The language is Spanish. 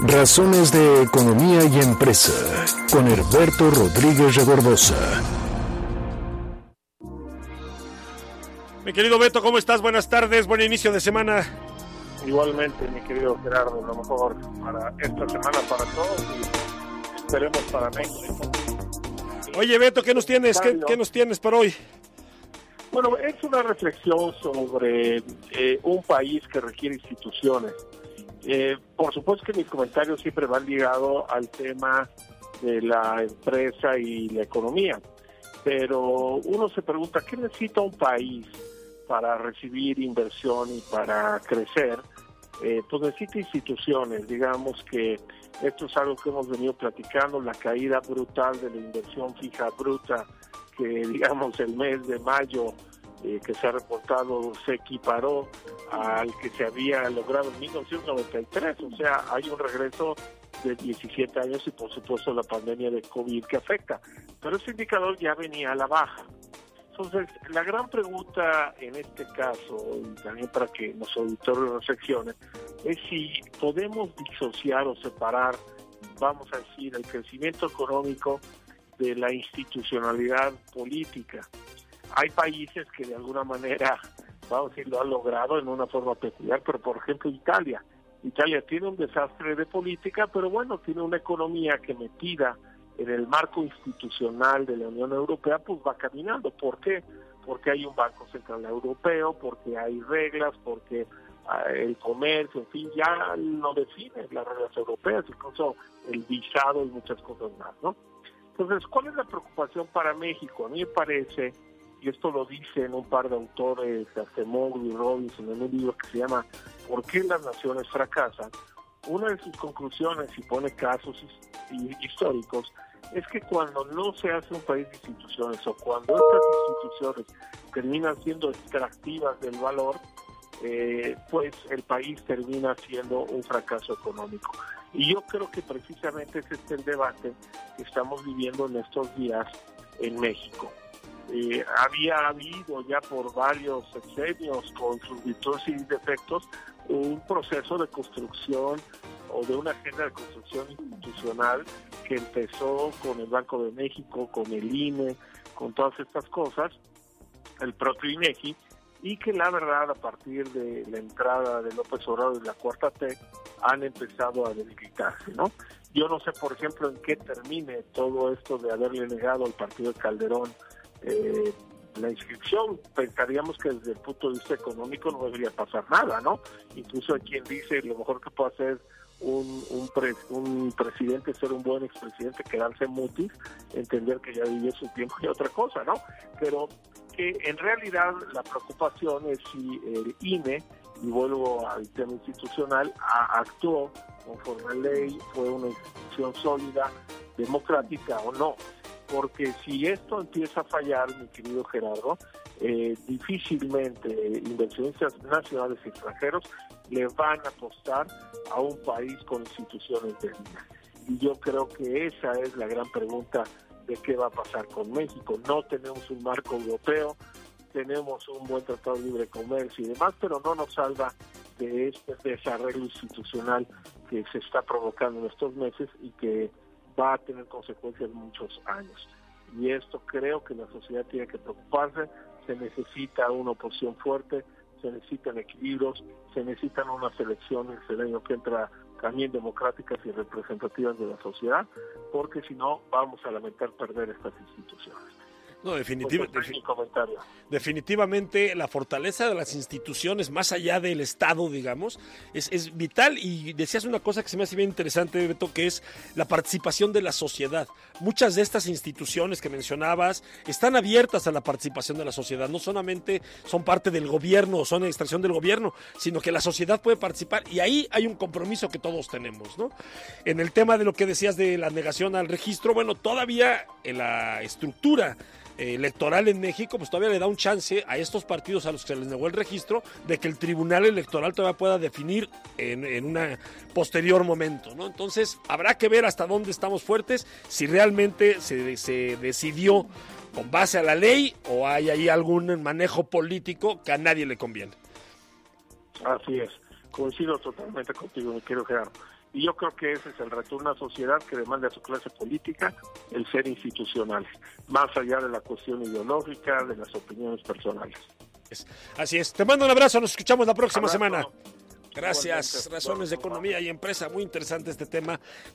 Razones de Economía y Empresa con Herberto Rodríguez Regordosa. Mi querido Beto, ¿cómo estás? Buenas tardes, buen inicio de semana. Igualmente, mi querido Gerardo, lo mejor para esta semana para todos y esperemos para México. Oye, Beto, ¿qué nos tienes? ¿Qué, qué nos tienes para hoy? Bueno, es una reflexión sobre eh, un país que requiere instituciones. Eh, por supuesto que mis comentarios siempre van ligados al tema de la empresa y la economía, pero uno se pregunta, ¿qué necesita un país para recibir inversión y para crecer? Eh, pues necesita instituciones, digamos que esto es algo que hemos venido platicando, la caída brutal de la inversión fija bruta que digamos el mes de mayo eh, que se ha reportado se equiparó al que se había logrado en 1993, o sea, hay un regreso de 17 años y por supuesto la pandemia de COVID que afecta, pero ese indicador ya venía a la baja. Entonces, la gran pregunta en este caso, y también para que los auditores reflexionen, es si podemos disociar o separar, vamos a decir, el crecimiento económico de la institucionalidad política. Hay países que de alguna manera, vamos a decir, lo han logrado en una forma peculiar, pero por ejemplo Italia. Italia tiene un desastre de política, pero bueno, tiene una economía que metida en el marco institucional de la Unión Europea, pues va caminando. ¿Por qué? Porque hay un Banco Central Europeo, porque hay reglas, porque ah, el comercio, en fin, ya lo definen las reglas europeas, incluso el visado y muchas cosas más, ¿no? Entonces, ¿cuál es la preocupación para México? A mí me parece, y esto lo dicen un par de autores, Acemoglu y Robinson, en un libro que se llama ¿Por qué las naciones fracasan? Una de sus conclusiones, y pone casos históricos, es que cuando no se hace un país de instituciones o cuando estas instituciones terminan siendo extractivas del valor, eh, pues el país termina siendo un fracaso económico. Y yo creo que precisamente ese es el debate que estamos viviendo en estos días en México. Eh, había habido ya por varios sexenios con sus virtudes y defectos un proceso de construcción o de una agenda de construcción institucional que empezó con el Banco de México, con el INE, con todas estas cosas, el propio INEGI, y que la verdad a partir de la entrada de López Obrador y la Cuarta T han empezado a debilitarse, ¿no? Yo no sé, por ejemplo, en qué termine todo esto de haberle negado al partido de Calderón eh, la inscripción. Pensaríamos que desde el punto de vista económico no debería pasar nada, ¿no? Incluso hay quien dice lo mejor que puede hacer un, un, un presidente ser un buen expresidente, quedarse mutis, entender que ya vivió su tiempo y otra cosa, ¿no? Pero que en realidad la preocupación es si el INE, y vuelvo al tema institucional, actuó conforme a ley, fue una institución sólida, democrática o no. Porque si esto empieza a fallar, mi querido Gerardo, eh, difícilmente inversionistas nacionales y extranjeros le van a apostar a un país con instituciones de. Y yo creo que esa es la gran pregunta de qué va a pasar con México. No tenemos un marco europeo, tenemos un buen tratado de libre comercio y demás, pero no nos salva de este desarrollo institucional que se está provocando en estos meses y que va a tener consecuencias muchos años. Y esto creo que la sociedad tiene que preocuparse, se necesita una oposición fuerte, se necesitan equilibrios, se necesitan unas elecciones el año que entra también democráticas y representativas de la sociedad, porque si no vamos a lamentar perder estas instituciones. No, definitivamente la fortaleza de las instituciones, más allá del Estado, digamos, es, es, vital. Y decías una cosa que se me hace bien interesante, Beto, que es la participación de la sociedad. Muchas de estas instituciones que mencionabas están abiertas a la participación de la sociedad. No solamente son parte del gobierno o son extracción del gobierno, sino que la sociedad puede participar. Y ahí hay un compromiso que todos tenemos, ¿no? En el tema de lo que decías de la negación al registro, bueno, todavía en la estructura electoral en México, pues todavía le da un chance a estos partidos a los que se les negó el registro de que el Tribunal Electoral todavía pueda definir en, en un posterior momento, ¿no? Entonces, habrá que ver hasta dónde estamos fuertes, si realmente se, se decidió con base a la ley o hay ahí algún manejo político que a nadie le conviene. Así es. Coincido totalmente contigo, mi querido Gerardo. Y yo creo que ese es el reto de una sociedad que demanda a su clase política el ser institucionales, más allá de la cuestión ideológica, de las opiniones personales. Así es. Te mando un abrazo, nos escuchamos la próxima semana. Gracias. Razones de economía y empresa. Muy interesante este tema.